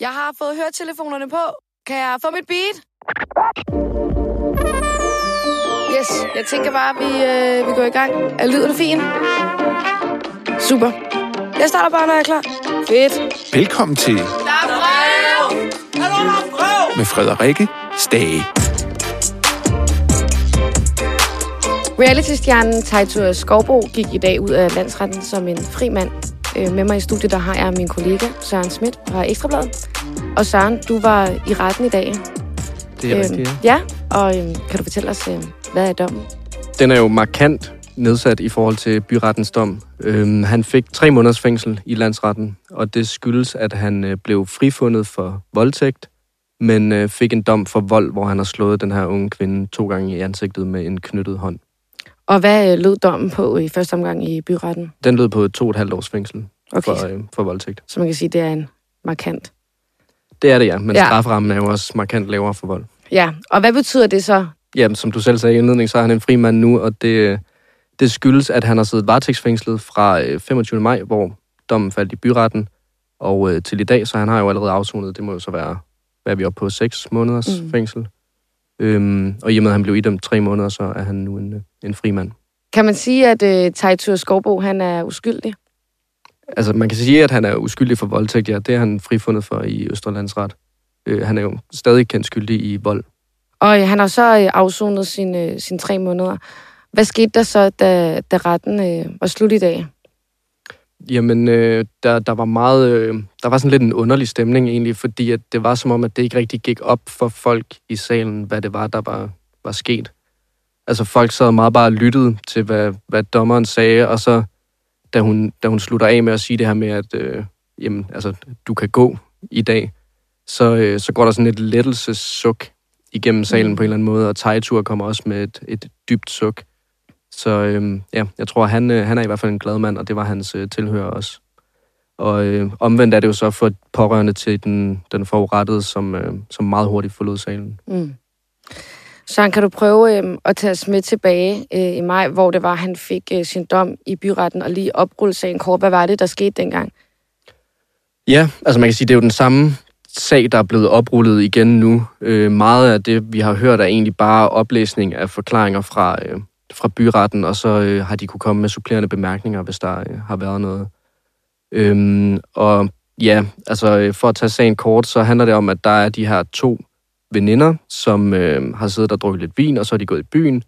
Jeg har fået høretelefonerne på. Kan jeg få mit beat? Yes, jeg tænker bare, at vi, øh, vi går i gang. Er lyden fin? Super. Jeg starter bare, når jeg er klar. Fedt. Velkommen til Der er brev! med Frederikke Stage. Reality-stjernen Tejtur Skovbo gik i dag ud af landsretten som en fri mand. Øh, Med mig i studiet, der har jeg min kollega Søren Schmidt fra Ekstrabladet. Og Søren, du var i retten i dag. Det er Øhm, rigtigt, ja. ja, og øhm, kan du fortælle os, øhm, hvad er dommen? Den er jo markant nedsat i forhold til byrettens dom. Øhm, han fik tre måneders fængsel i landsretten, og det skyldes, at han øh, blev frifundet for voldtægt, men øh, fik en dom for vold, hvor han har slået den her unge kvinde to gange i ansigtet med en knyttet hånd. Og hvad øh, lød dommen på i første omgang i byretten? Den lød på to og et halvt års fængsel Okay, for, øh, for voldtægt. så man kan sige, det er en markant. Det er det, ja, men Ja. straframmen er jo også markant lavere for vold. Ja, og hvad betyder det så? Jamen, som du selv sagde i indledningen, så er han en fri mand nu, og det, det skyldes, at han har siddet varetægtsfængslet fra øh, 25. maj, hvor dommen faldt i byretten, og øh, til i dag, så han har jo allerede afsonet, det må jo så være, hvad er vi oppe på, 6 måneders Mm. mm. fængsel. Øhm, og i og med, at han blev idømt tre måneder, så er han nu en, øh, en fri mand. Kan man sige, at øh, Tejtur Skovbo han er uskyldig? Altså, man kan sige, at han er uskyldig for voldtægt, ja, det er han frifundet for i Østerlandsret. Øh, han er jo stadig kendt skyldig i vold. Og øh, han har så øh, afsonet sine, øh, sine tre måneder. Hvad skete der så, da, da retten øh, var slut i dag? Jamen, øh, der, der var meget, øh, der var sådan lidt en underlig stemning egentlig, fordi at det var som om, at det ikke rigtig gik op for folk i salen, hvad det var, der var, var sket. Altså, folk sad meget bare og lyttede til, hvad, hvad dommeren sagde, og så, da hun, da hun slutter af med at sige det her med, at øh, jamen, altså, du kan gå i dag, så, øh, så går der sådan et lettelsessuk igennem salen Mm. på en eller anden måde, og Tejtur kommer også med et, et dybt suk. Så øhm, ja, jeg tror, han, øh, han er i hvert fald en glad mand, og det var hans øh, tilhører også. Og øh, omvendt er det jo så for pårørende til den, den forurettede, som, øh, som meget hurtigt forlod salen. Mm. Søren, kan du prøve øh, at tage os med tilbage øh, i maj, hvor det var, han fik øh, sin dom i byretten, og lige oprulle sagen kort. Hvad var det, der skete dengang? Ja, altså man kan sige, det er jo den samme sag, der er blevet oprullet igen nu. Øh, meget af det, vi har hørt, er egentlig bare oplæsning af forklaringer fra, øh, fra byretten, og så øh, har de kunne komme med supplerende bemærkninger, hvis der øh, har været noget. Øhm, og ja, altså øh, for at tage sagen kort, så handler det om, at der er de her to veninder, som øh, har siddet og drukket lidt vin, og så er de gået i byen.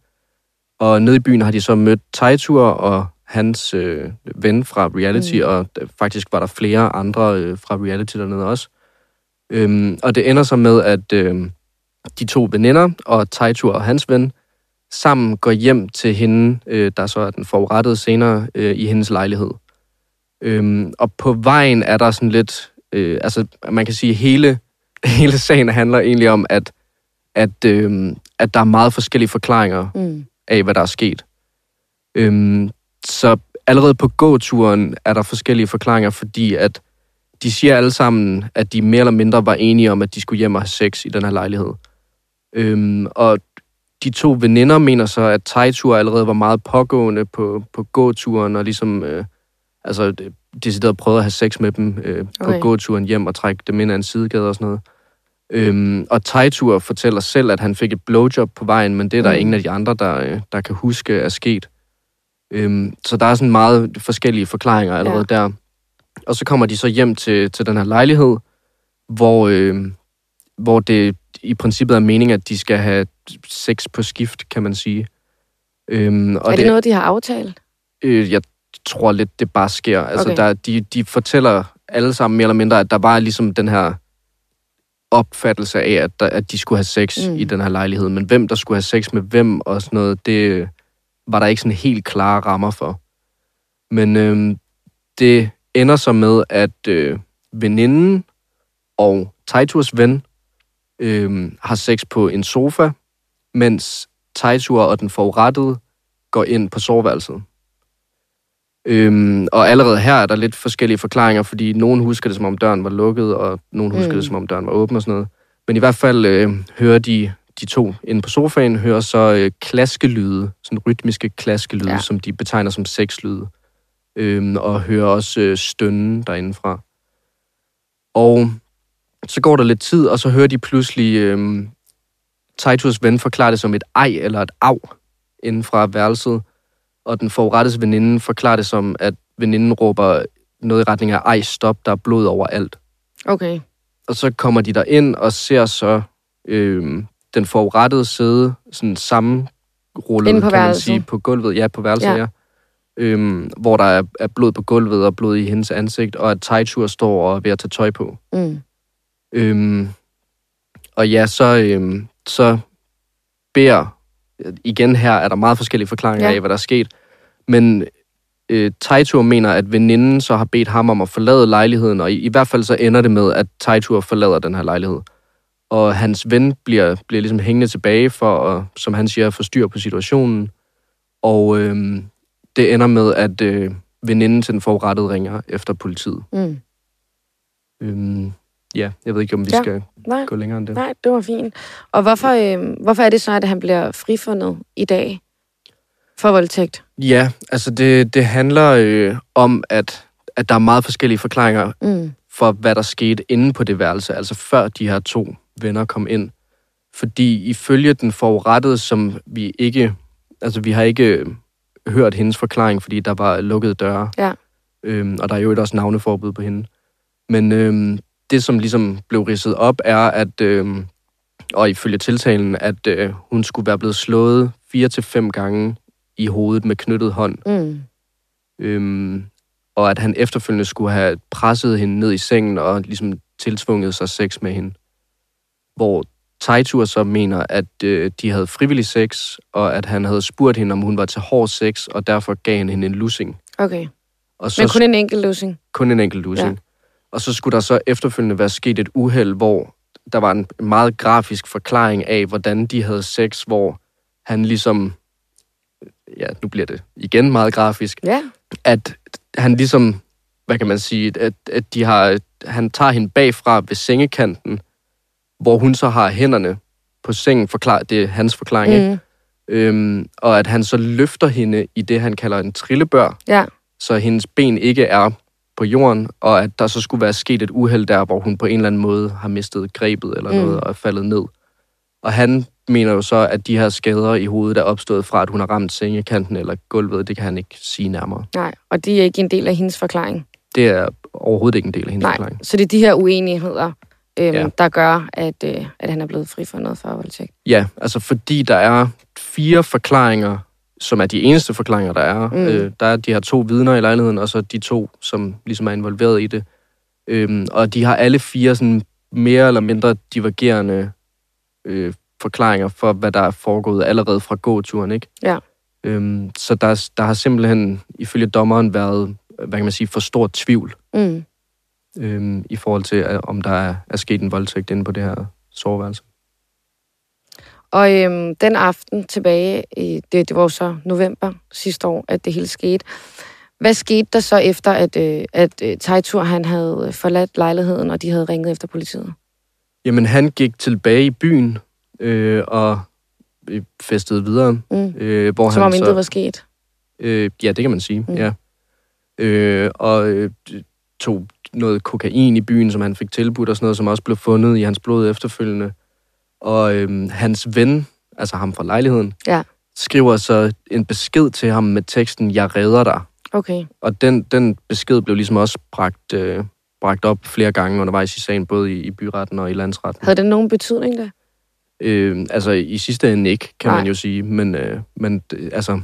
Og nede i byen har de så mødt Tejtur og hans øh, ven fra reality, Mm. og d- faktisk var der flere andre øh, fra reality dernede også. Øhm, og det ender så med, at øh, de to veninder og Tejtur og hans ven sammen går hjem til hende, øh, der så er den forurettede senere, øh, i hendes lejlighed. Øhm, og på vejen er der sådan lidt, øh, altså man kan sige, hele, hele sagen handler egentlig om, at, at, øh, at der er meget forskellige forklaringer Mm. af, hvad der er sket. Øhm, så allerede på gåturen er der forskellige forklaringer, fordi at de siger alle sammen, at de mere eller mindre var enige om, at de skulle hjem og have sex i den her lejlighed. Øhm, og de to veninder mener så, at Tejtur allerede var meget pågående på, på gåturen, og ligesom øh, altså, decideret prøvede at have sex med dem øh, på Okay. gåturen hjem og trække dem ind ad en sidegade og sådan noget. Øhm, og Tejtur fortæller selv, at han fik et blowjob på vejen, men det er der Mm. ingen af de andre, der, øh, der kan huske er sket. Øhm, så der er sådan meget forskellige forklaringer allerede ja. der. Og så kommer de så hjem til, til den her lejlighed, hvor, øh, hvor det i princippet er meningen, at de skal have sex på skift, kan man sige. Øhm, og er det, noget, de har aftalt? Øh, jeg tror lidt, det bare sker. Altså, okay. der, de, de fortæller alle sammen mere eller mindre, at der var ligesom den her opfattelse af, at, der, at de skulle have sex Mm. i den her lejlighed. Men hvem der skulle have sex med hvem og sådan noget, det var der ikke sådan helt klare rammer for. Men øhm, det ender så med, at øh, veninden og Taiturs ven øhm, har sex på en sofa, mens Taitur og den forurettede går ind på soveværelset. Øhm, og allerede her er der lidt forskellige forklaringer, fordi nogen husker det, som om døren var lukket, og nogen husker Mm. det, som om døren var åben og sådan noget. Men i hvert fald øh, hører de, de to inde på sofaen, hører så øh, klaskelyde, sådan rytmiske klaskelyde, Ja. som de betegner som sexlyde. Øhm, og hører også øh, stønnen derindefra. Og så går der lidt tid, og så hører de pludselig øh, Taiturs ven forklare det som et ej eller et af inden fra værelset. Og den forurettes veninde forklarer det som, at veninden råber noget i retning af, ej, stop, der er blod overalt. Okay. Og så kommer de der ind og ser så øh, den forurettede sidde sådan sammenrullet, kan man sige, på gulvet. Ja, på værelset, Ja. ja. Øhm, hvor der er, er blod på gulvet og blod i hendes ansigt, og at Taichur står og er ved at tage tøj på. Mm. Øhm, og ja, så, øhm, så beder, igen her er der meget forskellige forklaringer Ja. af, hvad der er sket, men øh, Taitur mener, at veninden så har bedt ham om at forlade lejligheden, og i, i hvert fald så ender det med, at Taitur forlader den her lejlighed. Og hans ven bliver, bliver ligesom hængende tilbage for, at, som han siger, få styr på situationen. Og øhm, det ender med, at øh, veninden til den forurettede ringer efter politiet. Mm. Øhm, ja, jeg ved ikke, om vi Ja. skal Nej, gå længere end det. nej, det var fint. Og hvorfor, øh, hvorfor er det så, at han bliver frifundet i dag for voldtægt? Ja, altså det, det handler øh, om, at, at der er meget forskellige forklaringer Mm. for, hvad der skete inde på det værelse, altså før de her to venner kom ind. Fordi ifølge den forurettede, som vi ikke, altså vi har ikke øh, hørt hendes forklaring, fordi der var lukkede døre. Ja. Øhm, og der er jo også navneforbud på hende. Men øhm, det, som ligesom blev ridset op, er, at, øhm, og ifølge tiltalen, at øh, hun skulle være blevet slået fire til fem gange i hovedet med knyttet hånd. Mm. Øhm, og at han efterfølgende skulle have presset hende ned i sengen og ligesom tiltvunget sig sex med hende. Hvor Taitur så mener, at øh, de havde frivillig sex, og at han havde spurgt hende, om hun var til hård sex, og derfor gav han hende en lussing. Okay. Og så Men kun en enkelt løsning. kun en enkelt lussing. Ja. Og så skulle der så efterfølgende være sket et uheld, hvor der var en meget grafisk forklaring af, hvordan de havde sex, hvor han ligesom, ja, nu bliver det igen meget grafisk, Ja. at han ligesom, hvad kan man sige, at, at de har, han tager hende bagfra ved sengekanten, hvor hun så har hænderne på sengen, forklar, det er hans forklaring, mm. Mm. øhm, og at han så løfter hende i det, han kalder en trillebør, Ja. så hendes ben ikke er på jorden, og at der så skulle være sket et uheld der, hvor hun på en eller anden måde har mistet grebet eller Mm. noget og er faldet ned. Og han mener jo så, at de her skader i hovedet er opstået fra, at hun har ramt sengekanten eller gulvet. Det kan han ikke sige nærmere. Nej, og det er ikke en del af hendes forklaring. Det er overhovedet ikke en del af hendes Nej, forklaring. så det er de her uenigheder, øhm. Ja. der gør, at, øh, at han er blevet frifundet for voldtægt. Ja, altså fordi der er fire forklaringer, som er de eneste forklaringer, der er. Mm. Øh, der er de her to vidner i lejligheden, og så de to, som ligesom er involveret i det. Øhm, og de har alle fire sådan mere eller mindre divergerende øh, forklaringer for, hvad der er foregået allerede fra gåturen, ikke? Ja. Øhm, så der, der har simpelthen, ifølge dommeren, været, hvad kan man sige, for stor tvivl Mm. øhm, i forhold til, øh, om der er, er sket en voldtægt inde på det her soveværelse. Og øhm, den aften tilbage, i, det, det var så november sidste år, at det hele skete. Hvad skete der så efter, at, øh, at øh, Taitur han havde forladt lejligheden, og de havde ringet efter politiet? Jamen, han gik tilbage i byen øh, og øh, festede videre. Mm. Øh, hvor Som han om intet var sket. øh, Ja, det kan man sige, mm. ja. Øh, og øh, tog noget kokain i byen, som han fik tilbudt og sådan noget, som også blev fundet i hans blod efterfølgende. Og øh, hans ven, altså ham fra lejligheden, Ja. skriver så en besked til ham med teksten, jeg redder dig. Okay. Og den, den besked blev ligesom også bragt, øh, bragt op flere gange undervejs i sagen, både i, i byretten og i landsretten. Havde det nogen betydning da? Øh, altså i sidste ende ikke, kan Nej. Man jo sige. Men, øh, men øh, altså,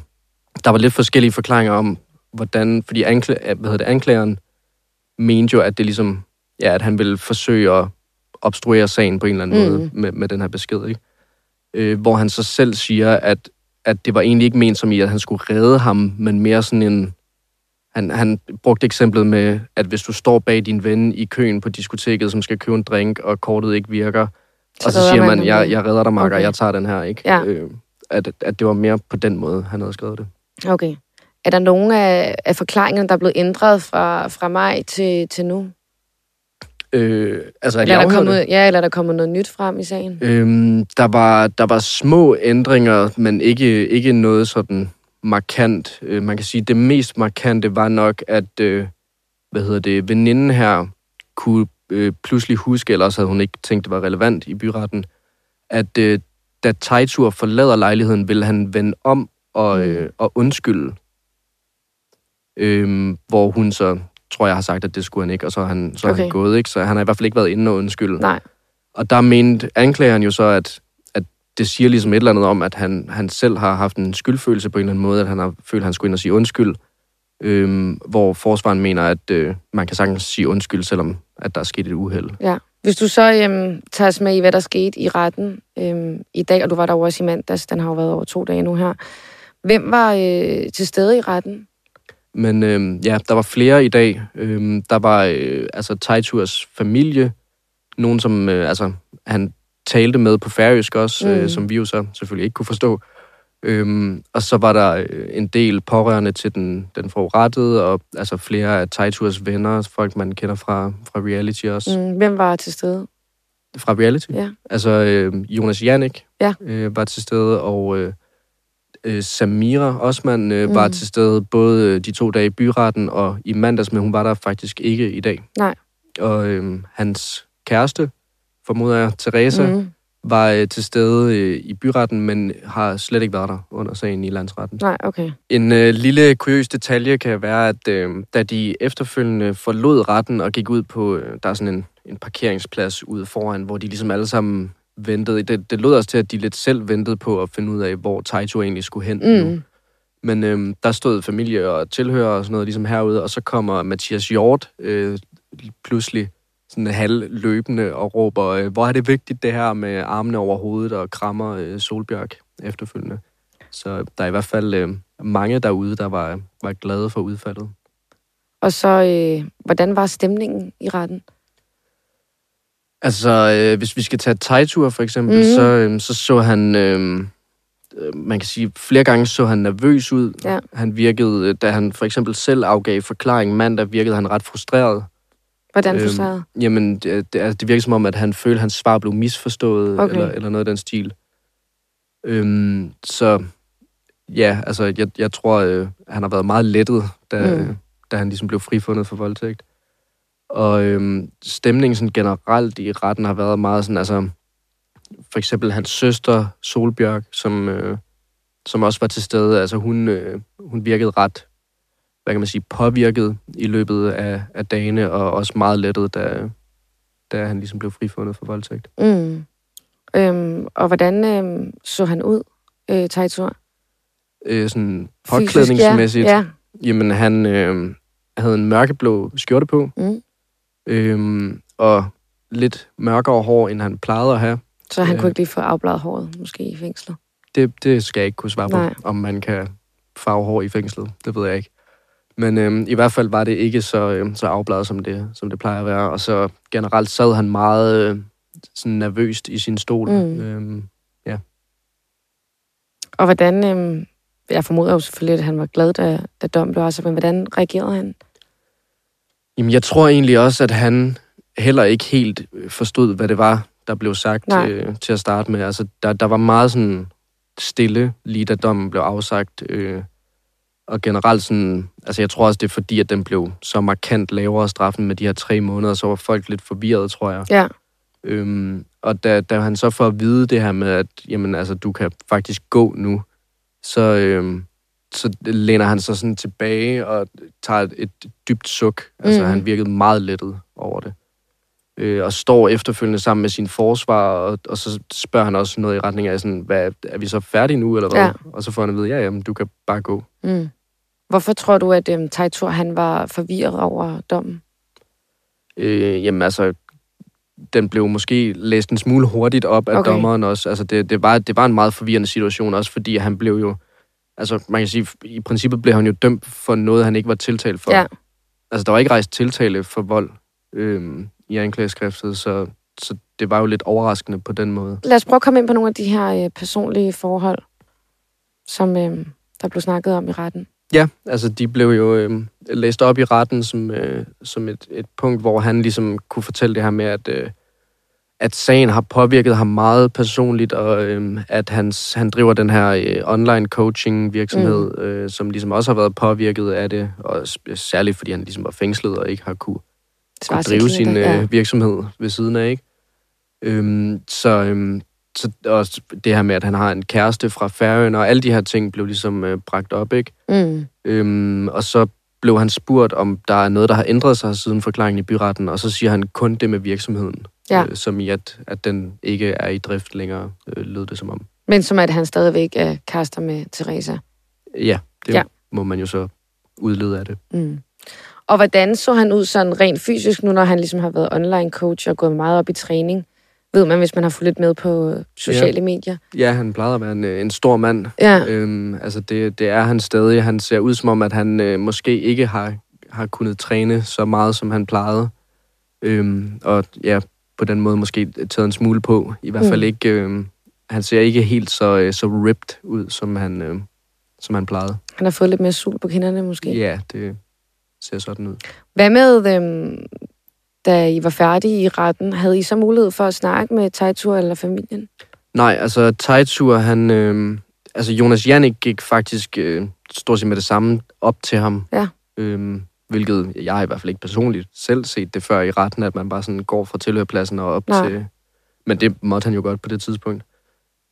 der var lidt forskellige forklaringer om, hvordan... Fordi anklæ, hvad hedder det, anklageren mente jo, at det ligesom... Ja, at han ville forsøge at obstruere sagen på en eller anden Mm. måde med, med den her besked, ikke? Øh, hvor han så selv siger, at, at det var egentlig ikke ment som i, at han skulle redde ham, men mere sådan en... Han, han brugte eksemplet med, at hvis du står bag din ven i køen på diskoteket, som skal købe en drink, og kortet ikke virker, og så siger man man, jeg, jeg redder dig, Marker, Okay. okay. jeg tager den her, ikke? Ja. Øh, at, at det var mere på den måde, han havde skrevet det. Okay. Er der nogen af, af forklaringerne, der er blevet ændret fra, fra maj til, til nu? Øh, altså, Eller er, der kommet, ja, eller er der kommet noget nyt frem i sagen? Øhm, der, var, der var små ændringer, men ikke, ikke noget sådan markant. Øh, man kan sige, det mest markante var nok, at øh, hvad hedder det, veninden her kunne øh, pludselig huske, ellers havde hun ikke tænkt, det var relevant i byretten, at øh, da Tejtur forlader lejligheden, vil han vende om og, øh, og undskylde. Øh, hvor hun så, tror jeg, har sagt, at det skulle han ikke, og så er han, så okay. er han Okay. gået, ikke? Så han har i hvert fald ikke været inde og undskylde. Nej. Og der mente anklageren jo så, at, at det siger ligesom et eller andet om, at han, han selv har haft en skyldfølelse på en eller anden måde, at han har følt, at han skulle ind og sige undskyld. Øhm, hvor forsvaren mener, at øh, man kan sagtens sige undskyld, selvom at der er sket et uheld. Ja. Hvis du så øhm, tager os med i, hvad der skete i retten øhm, i dag, og du var der også i mandags, den har jo været over to dage nu her. Hvem var øh, til stede i retten? Men øh, ja, der var flere i dag. Øh, der var øh, altså Taiturs familie, nogen som øh, altså, han talte med på færøsk også, mm. Mm. øh, som vi jo så selvfølgelig ikke kunne forstå. Øhm, og så var der øh, en del pårørende til den, den forurettede, og altså flere af Taiturs venner, folk man kender fra, fra reality også. Mm, hvem var til stede? Fra reality? Ja. Altså øh, Jonas Jannik Ja. øh, var til stede, og øh, øh, Samira Osman øh, Mm. var til stede både øh, de to dage i byretten og i mandags, men hun var der faktisk ikke i dag. Nej. Og øh, hans kæreste, formoder jeg, Teresa, mm. Var øh, til stede øh, i byretten, men har slet ikke været der under sagen i landsretten. nej, okay. En øh, lille kuriøs detalje kan være, at øh, da de efterfølgende forlod retten og gik ud på, øh, der er sådan en, en parkeringsplads ude foran, hvor de ligesom alle sammen ventede. Det, det lød også til, at de lidt selv ventede på at finde ud af, hvor Taito egentlig skulle hen mm. nu. Men øh, der stod familie og tilhører og sådan noget ligesom herude, og så kommer Mathias Hjort øh, pludselig sådan halvløbende og råber, øh, hvor er det vigtigt det her med armene over hovedet og krammer øh, Solbjørk efterfølgende. Så der er i hvert fald øh, mange derude, der var, var glade for udfaldet. og så, øh, hvordan var stemningen i retten? Altså, øh, hvis vi skal tage Tejtur for eksempel, mm. så, øh, så så han, øh, øh, man kan sige, flere gange så han nervøs ud. Ja. Han virkede, øh, da han for eksempel selv afgav forklaring mandag, virkede han ret frustreret. Hvordan Øhm, frustreret? Jamen, det, det, altså, det virker som om, at han følte, at hans svar blev misforstået, Okay. eller, eller noget af den stil. Øhm, så ja, altså, jeg, jeg tror, øh, han har været meget lettet, da, Mm. mm. da han ligesom blev frifundet for voldtægt. Og øhm, stemningen sådan generelt i retten har været meget sådan, altså, for eksempel hans søster, Solbjørk, som, øh, som også var til stede, altså hun, øh, hun virkede ret, hvad kan man sige, påvirket i løbet af, af dagene, og også meget lettet, da, da han ligesom blev frifundet for voldtægt. Mm. Øhm, og hvordan øhm, så han ud, øh, Tejtur? Øh, sådan påklædningsmæssigt, Ja, ja. jamen han øh, havde en mørkeblå skjorte på, Mm. Øh, og lidt mørkere hår, end han plejede at have. Så han Ja. kunne ikke lige få afbladet håret, måske i fængslet. Det, det skal jeg ikke kunne svare på, Nej. om man kan farve hår i fængslet. Det ved jeg ikke. Men øhm, i hvert fald var det ikke så, øhm, så afbladet, som det, som det plejer at være. Og så generelt sad han meget øh, sådan nervøst i sin stol. Mm. Øhm, Og hvordan, øhm, jeg formoder jo selvfølgelig, at han var glad, da, da dommen blev afsagt, men hvordan reagerede han? Jamen, jeg tror egentlig også, at han heller ikke helt øh, forstod, hvad det var, der blev sagt øh, til at starte med. Altså, der, der var meget sådan stille, lige da dommen blev afsagt. Øh, og generelt sådan, altså jeg tror også, det er fordi, at den blev så markant lavere straffen med de her tre måneder, så var folk lidt forvirret, tror jeg. Ja, Øhm, og da, da han så får at vide det her med, at jamen, altså, du kan faktisk gå nu, så, øhm, så læner han sig sådan tilbage og tager et, et dybt suk. Altså, Mm. han virkede meget lettet over det. Øh, og står efterfølgende sammen med sin forsvar, og, og så spørger han også noget i retning af sådan, hvad, er vi så færdige nu, eller hvad? Ja. Og så får han at vide, ja, jamen, du kan bare gå. mm. Hvorfor tror du, at øhm, Tejtur, han var forvirret over dommen? Øh, jamen altså, den blev måske læst en smule hurtigt op af okay. dommeren også. Altså, det, det, var, det var en meget forvirrende situation også, fordi han blev jo... Altså, man kan sige, i princippet blev han jo dømt for noget, han ikke var tiltalt for. Ja. Altså, der var ikke rejst tiltale for vold øhm, i anklageskriftet, så, så det var jo lidt overraskende på den måde. Lad os prøve at komme ind på nogle af de her øh, personlige forhold, som øh, der blev snakket om i retten. Ja, altså de blev jo øh, læst op i retten som, øh, som et, et punkt, hvor han ligesom kunne fortælle det her med, at, øh, at sagen har påvirket ham meget personligt, og øh, at hans, han driver den her øh, online coaching virksomhed, mm. øh, som ligesom også har været påvirket af det, og særligt fordi han ligesom var fængslet og ikke har kunne kunne drive sin ja. øh, virksomhed ved siden af, ikke? Øhm, så, øhm, så også det her med, at han har en kæreste fra Færøerne, og alle de her ting blev ligesom øh, bragt op, ikke? Mm. Øhm, og så blev han spurgt, om der er noget, der har ændret sig siden forklaringen i byretten, og så siger han kun det med virksomheden, ja. øh, som i, at, at den ikke er i drift længere, øh, lød det som om. Men som at han stadigvæk er kaster med Teresa? Ja, det ja. må man jo så udlede af det. Mm. Og hvordan så han ud sådan rent fysisk, nu når han ligesom har været online coach og gået meget op i træning? Ved man, hvis man har fulgt lidt med på sociale ja. medier? Ja, han plejede at være en, en stor mand. Ja. Øhm, altså, det, det er han stadig. Han ser ud som om, at han øh, måske ikke har, har kunnet træne så meget, som han plejede. Øhm, og ja, på den måde måske taget en smule på. I hvert fald mm. ikke... Øh, han ser ikke helt så, øh, så ripped ud, som han, øh, som han plejede. Han har fået lidt mere sul på kinderne, måske? Ja, det ser sådan ud. Hvad med, øhm, da I var færdige i retten, havde I så mulighed for at snakke med Tejtur eller familien? Nej, altså Tejtur, han... Øh, altså Jonas Jannik gik faktisk øh, stort set med det samme op til ham. Ja. Øh, hvilket jeg har i hvert fald ikke personligt selv set det før i retten, at man bare sådan går fra tilhørpladsen og op Nej. til... Men det måtte han jo godt på det tidspunkt.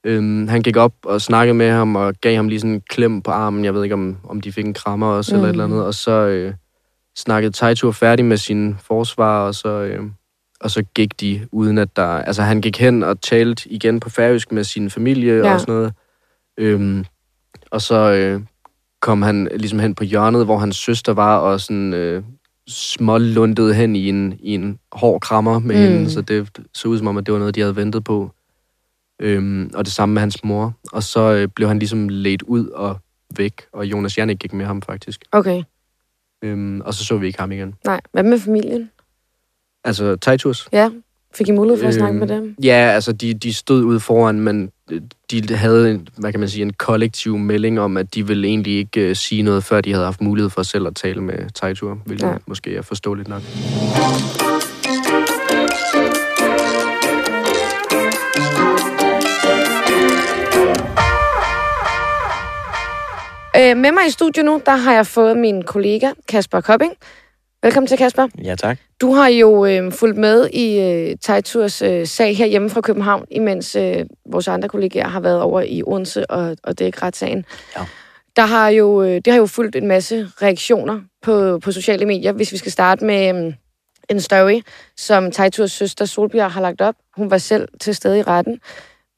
Øhm, han gik op og snakkede med ham og gav ham lige sådan en klem på armen. Jeg ved ikke, om, om de fik en krammer også mm. eller et eller andet. Og så øh, snakkede Taito færdig med sin forsvar, og så, øh, og så gik de uden at der... Altså han gik hen og talte igen på færøsk med sin familie ja. og sådan noget. Øhm, og så øh, kom han ligesom hen på hjørnet, hvor hans søster var, og sådan øh, smålundede hen i en, i en hård krammer med mm. hende. Så det så ud som om, at det var noget, de havde ventet på. Øhm, og det samme med hans mor. Og så øh, blev han ligesom ledt ud og væk, og Jonas Jannik gik med ham faktisk. Okay. Øhm, og så så vi ikke ham igen. Nej, hvad med familien? Altså Titus? Ja, fik I mulighed for at snakke med øhm, dem? Ja, altså de, de stod ude foran, men de havde, en, hvad kan man sige, en kollektiv melding om, at de ville egentlig ikke uh, sige noget, før de havde haft mulighed for selv at tale med Titus, hvilket ja. måske er forståeligt nok. Øh, med mig i studiet nu, der har jeg fået min kollega Kasper Kopping. Velkommen til, Kasper. Ja, tak. Du har jo øh, fulgt med i øh, Tejturs øh, sag her hjemme fra København, imens øh, vores andre kollegaer har været over i Odense og, og det er retssagen. Ja. Der har jo, øh, det har jo fulgt en masse reaktioner på, på sociale medier. Hvis vi skal starte med øh, en story, som Tejturs søster Solbjerg har lagt op. Hun var selv til stede i retten.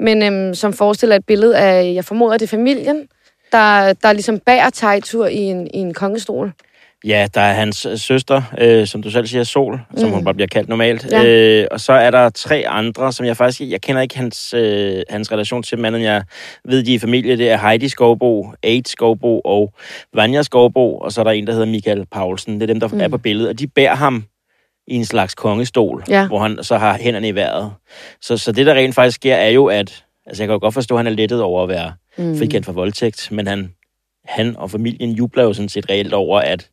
Men øh, som forestiller et billede af, jeg formoder, det er familien, der, der ligesom bærer Tejtur i en, i en kongestol. Ja, der er hans øh, søster, øh, som du selv siger, Sol, som mm. hun bare bliver kaldt normalt. Ja. Øh, og så er der tre andre, som jeg faktisk... Jeg kender ikke hans, øh, hans relation til manden. Jeg ved, de er familie. Det er Heidi Skovbo, Aid Skovbo og Vanja Skovbo. Og så er der en, der hedder Michael Paulsen. Det er dem, der mm. er på billedet. Og de bærer ham i en slags kongestol, ja. hvor han så har hænderne i vejret. Så, så det, der rent faktisk sker, er jo, at... Altså, jeg kan jo godt forstå, at han er lettet over at være mm. frikendt for voldtægt, men han, han og familien jubler jo sådan set reelt over, at,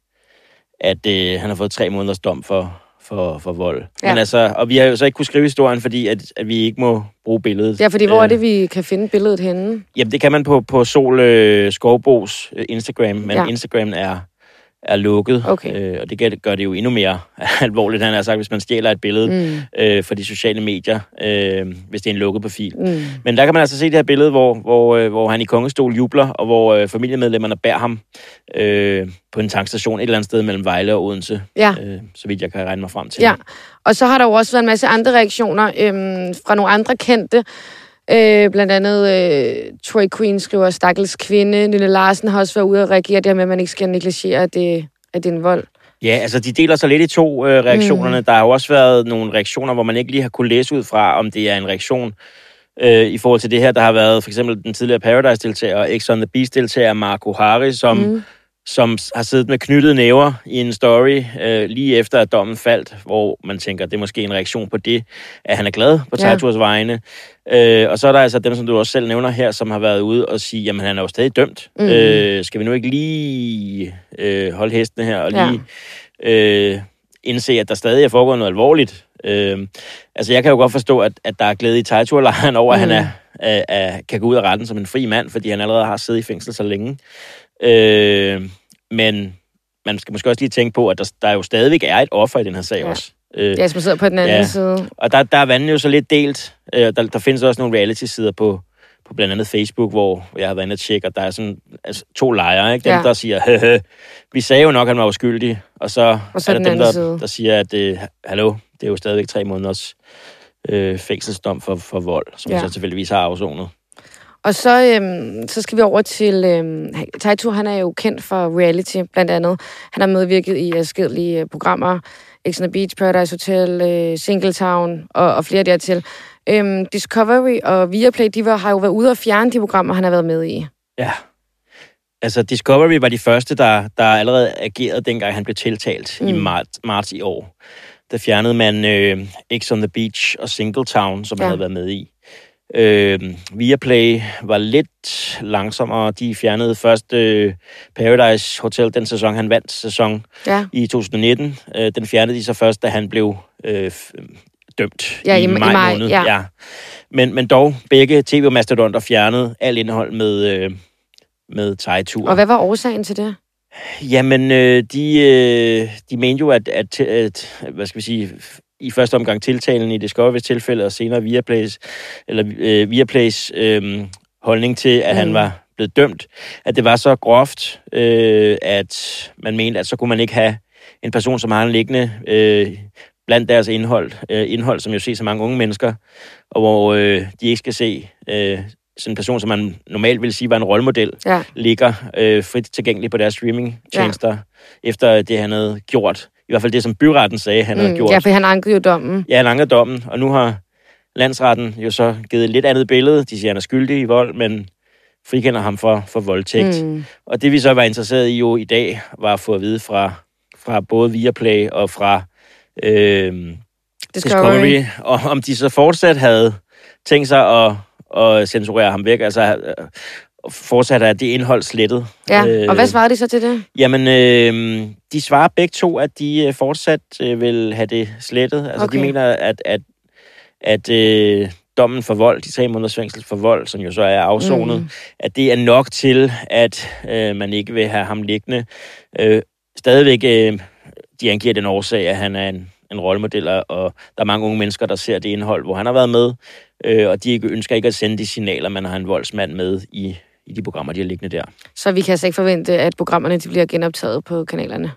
at øh, han har fået tre måneders dom for, for, for vold. Ja. Men altså, og vi har jo så ikke kunne skrive historien, fordi at, at vi ikke må bruge billedet. Ja, fordi hvor er øh, det, vi kan finde billedet henne? Jamen, det kan man på, på Sol øh, Skovbos øh, Instagram, men ja. Instagram er er lukket. Okay. Øh, og det gør det jo endnu mere alvorligt, han har sagt, hvis man stjæler et billede mm. øh, for de sociale medier, øh, hvis det er en lukket profil. Mm. Men der kan man altså se det her billede, hvor, hvor, øh, hvor han i kongestol jubler, og hvor øh, familiemedlemmerne bærer ham øh, på en tankstation et eller andet sted mellem Vejle og Odense, ja. øh, så vidt jeg kan regne mig frem til. Ja, og så har der jo også været en masse andre reaktioner øh, fra nogle andre kendte, Øh, blandt andet øh, Troy Queen skriver, stakkels kvinde. Nille Larsen har også været ude og reagere der med, at man ikke skal negligere, at det, at det er en vold. Ja, altså de deler sig lidt i to øh, reaktionerne. Mm. Der har jo også været nogle reaktioner, hvor man ikke lige har kunne læse ud fra, om det er en reaktion øh, i forhold til det her. Der har været for eksempel den tidligere Paradise-deltager og X on the Beast-deltager Marco Hari, som mm som har siddet med knyttede næver i en story øh, lige efter, at dommen faldt, hvor man tænker, det er måske en reaktion på det, at han er glad på Taturs ja. vegne. Øh, og så er der altså dem, som du også selv nævner her, som har været ude og sige, jamen han er jo stadig dømt. Mm. Øh, skal vi nu ikke lige øh, holde hestene her og lige ja. øh, indse, at der stadig er foregået noget alvorligt? Øh, altså jeg kan jo godt forstå, at, at der er glæde i Taito-lejren over, mm. at han er, er, er, kan gå ud af retten som en fri mand, fordi han allerede har siddet i fængsel så længe. Øh, men man skal måske også lige tænke på, at der, der jo stadigvæk er et offer i den her sag ja. også. Øh, Ja, som sidder på den anden Ja. side. og der, der er vandene jo så lidt delt. Øh, der, der findes også nogle reality-sider på, på blandt andet Facebook, hvor jeg har været inde og tjekke, og der er sådan altså, to lejre, ikke? Dem, Ja. der siger, "Høhø, vi sagde jo nok, at han var uskyldig, og så, Og så er der dem, der, side. der siger, at øh, hallo, det er jo stadigvæk tre måneders øh, fængselsdom for, for vold, som ja. så tilfældigvis har afsonet. Og så, øhm, så skal vi over til... Øhm, Taitur, han er jo kendt for reality, blandt andet. Han har medvirket i forskellige øh, programmer. X on the Beach, Paradise Hotel, øh, Singletown og, og flere dertil. Øhm, Discovery og Viaplay, de var, har jo været ude og fjerne de programmer, han har været med i. Ja. Altså, Discovery var de første, der, der allerede agerede, dengang han blev tiltalt mm. i marts, marts i år. Der fjernede man øh, X on the Beach og Singletown, som. Ja. han havde været med i. Øh, Viaplay var lidt langsommere. De fjernede først øh, Paradise Hotel, den sæson, han vandt sæson Ja, i 2019. Øh, den fjernede de så først, da han blev øh, dømt Ja, i- i, i maj, maj, måned. ja. Ja. Men, men dog, begge tv-mastodonter fjernede alt indhold med, øh, med Tejtur. og hvad var årsagen til det? Jamen, øh, de, øh, de mente jo, at, at, at, hvad skal vi sige, i første omgang tiltalen i Discovery's tilfælde, og senere Viaplays, eller øh, Viaplays øh, holdning til, at mm. han var blevet dømt, at det var så groft, øh, at man mente, at så kunne man ikke have en person, som har en liggende øh, blandt deres indhold, øh, indhold, som jo ses af mange unge mennesker, og hvor øh, de ikke skal se øh, sådan en person, som man normalt ville sige var en rollemodel, Ja, ligger øh, frit tilgængeligt på deres streamingtjenester, ja. efter det, han havde gjort. I hvert fald det, som byretten sagde, han mm, havde gjort. ja for han ankede jo dommen. Ja, han ankede dommen, og nu har landsretten jo så givet et lidt andet billede. De siger, han er skyldig i vold, men frikender ham for, for voldtægt. Mm. Mm. Og det vi så var interesseret i jo i dag, var at få at vide fra, fra både Viaplay og fra øh, Discovery. Discovery, og om de så fortsat havde tænkt sig at, at censurere ham væk, altså øh, fortsat er det indhold slettet. Ja, Øh, og hvad svarede de så til det? Jamen, øh, de svarer begge to, at de øh, fortsat øh, vil have det slettet. Altså, okay. De mener, at, at, at øh, dommen for vold, de tre måneders fængsel for vold, som jo så er afsonet, mm. At det er nok til, at øh, man ikke vil have ham liggende. Øh, stadigvæk, øh, de angiver den årsag, at han er en, en rollemodel, og- der er mange unge mennesker, der ser det indhold, hvor han har været med, øh, og de ønsker ikke at sende de signaler, man har en voldsmand med i, i de programmer, de har liggende der. Så vi kan altså ikke forvente, at programmerne de bliver genoptaget på kanalerne.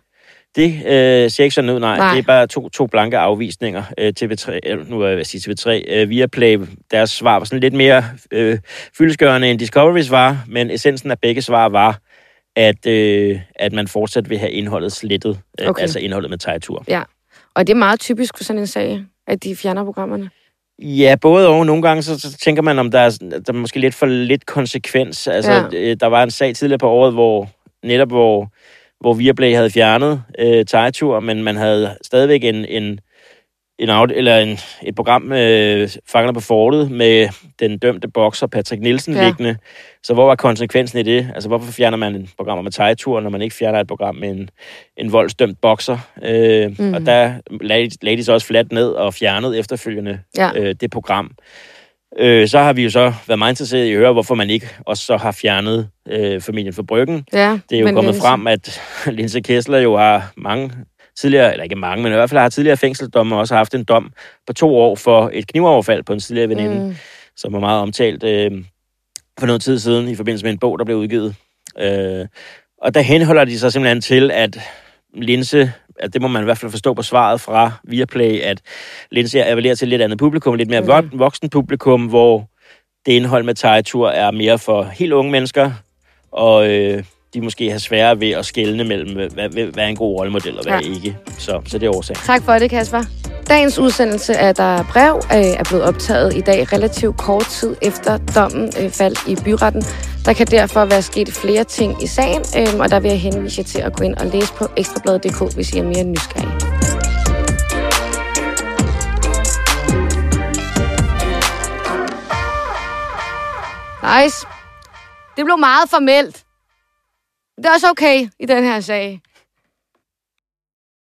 Det øh, ser ikke sådan ud, nej. Nej. Det er bare to, to blanke afvisninger. Øh, TV3, øh, nu er jeg sige TV3, øh, Viaplay, deres svar var sådan lidt mere øh, fyldeskørende end Discovery's var, men essensen af begge svar var, at, øh, at man fortsat vil have indholdet slettet, øh, Okay. altså indholdet med Tejtur. Og det er meget typisk for sådan en sag, at de fjerner programmerne. Ja, både og. Nogle gange så, så tænker man, om der er, der er måske lidt for lidt konsekvens. Altså, Ja. øh, der var en sag tidligere på året, hvor netop hvor, hvor Viaplay havde fjernet øh, Tejtur, men man havde stadigvæk en, en, en, out, eller en, et program, øh, Fangerne på Fortet, med den dømte bokser Patrick Nielsen Ja. liggende. Så hvor var konsekvensen i det? Altså, hvorfor fjerner man et program med Tejtur, når man ikke fjerner et program med en, en voldsdømt bokser? Øh, mm. Og der lagde, lagde de så også fladt ned og fjernede efterfølgende Ja. øh, det program. Øh, så har vi jo så været meget interesseret i at høre, hvorfor man ikke også så har fjernet øh, familien for Bryggen. Ja, Det er jo kommet Linse- frem, at Linse Kessler jo har mange tidligere, eller ikke mange, men i hvert fald har tidligere fængselsdomme og også haft en dom på to år for et knivoverfald på en tidligere veninde, mm. Mm. som var meget omtalt øh, for noget tid siden i forbindelse med en bog, der blev udgivet. Øh, og der henholder de sig simpelthen til, at Linse, at det må man i hvert fald forstå på svaret fra Viaplay, at Linse appellerer til et lidt andet publikum, lidt mere okay. voksen publikum, hvor det indhold med Tejtur er mere for helt unge mennesker, og øh, de måske har sværere ved at skelne mellem, hvad, hvad, hvad er en god rollemodel og hvad Ja. ja. ikke. Så, så det er årsagen. Tak for det, Kasper. Dagens udsendelse af Der er brev øh, er blevet optaget i dag relativt kort tid efter dommen øh, faldt i byretten. Der kan derfor være sket flere ting i sagen, øh, og der vil jeg henvise jer til at gå ind og læse på ekstrabladet.dk, hvis I er mere nysgerrige. Nice. Det blev meget formelt. Det er også okay i den her sag.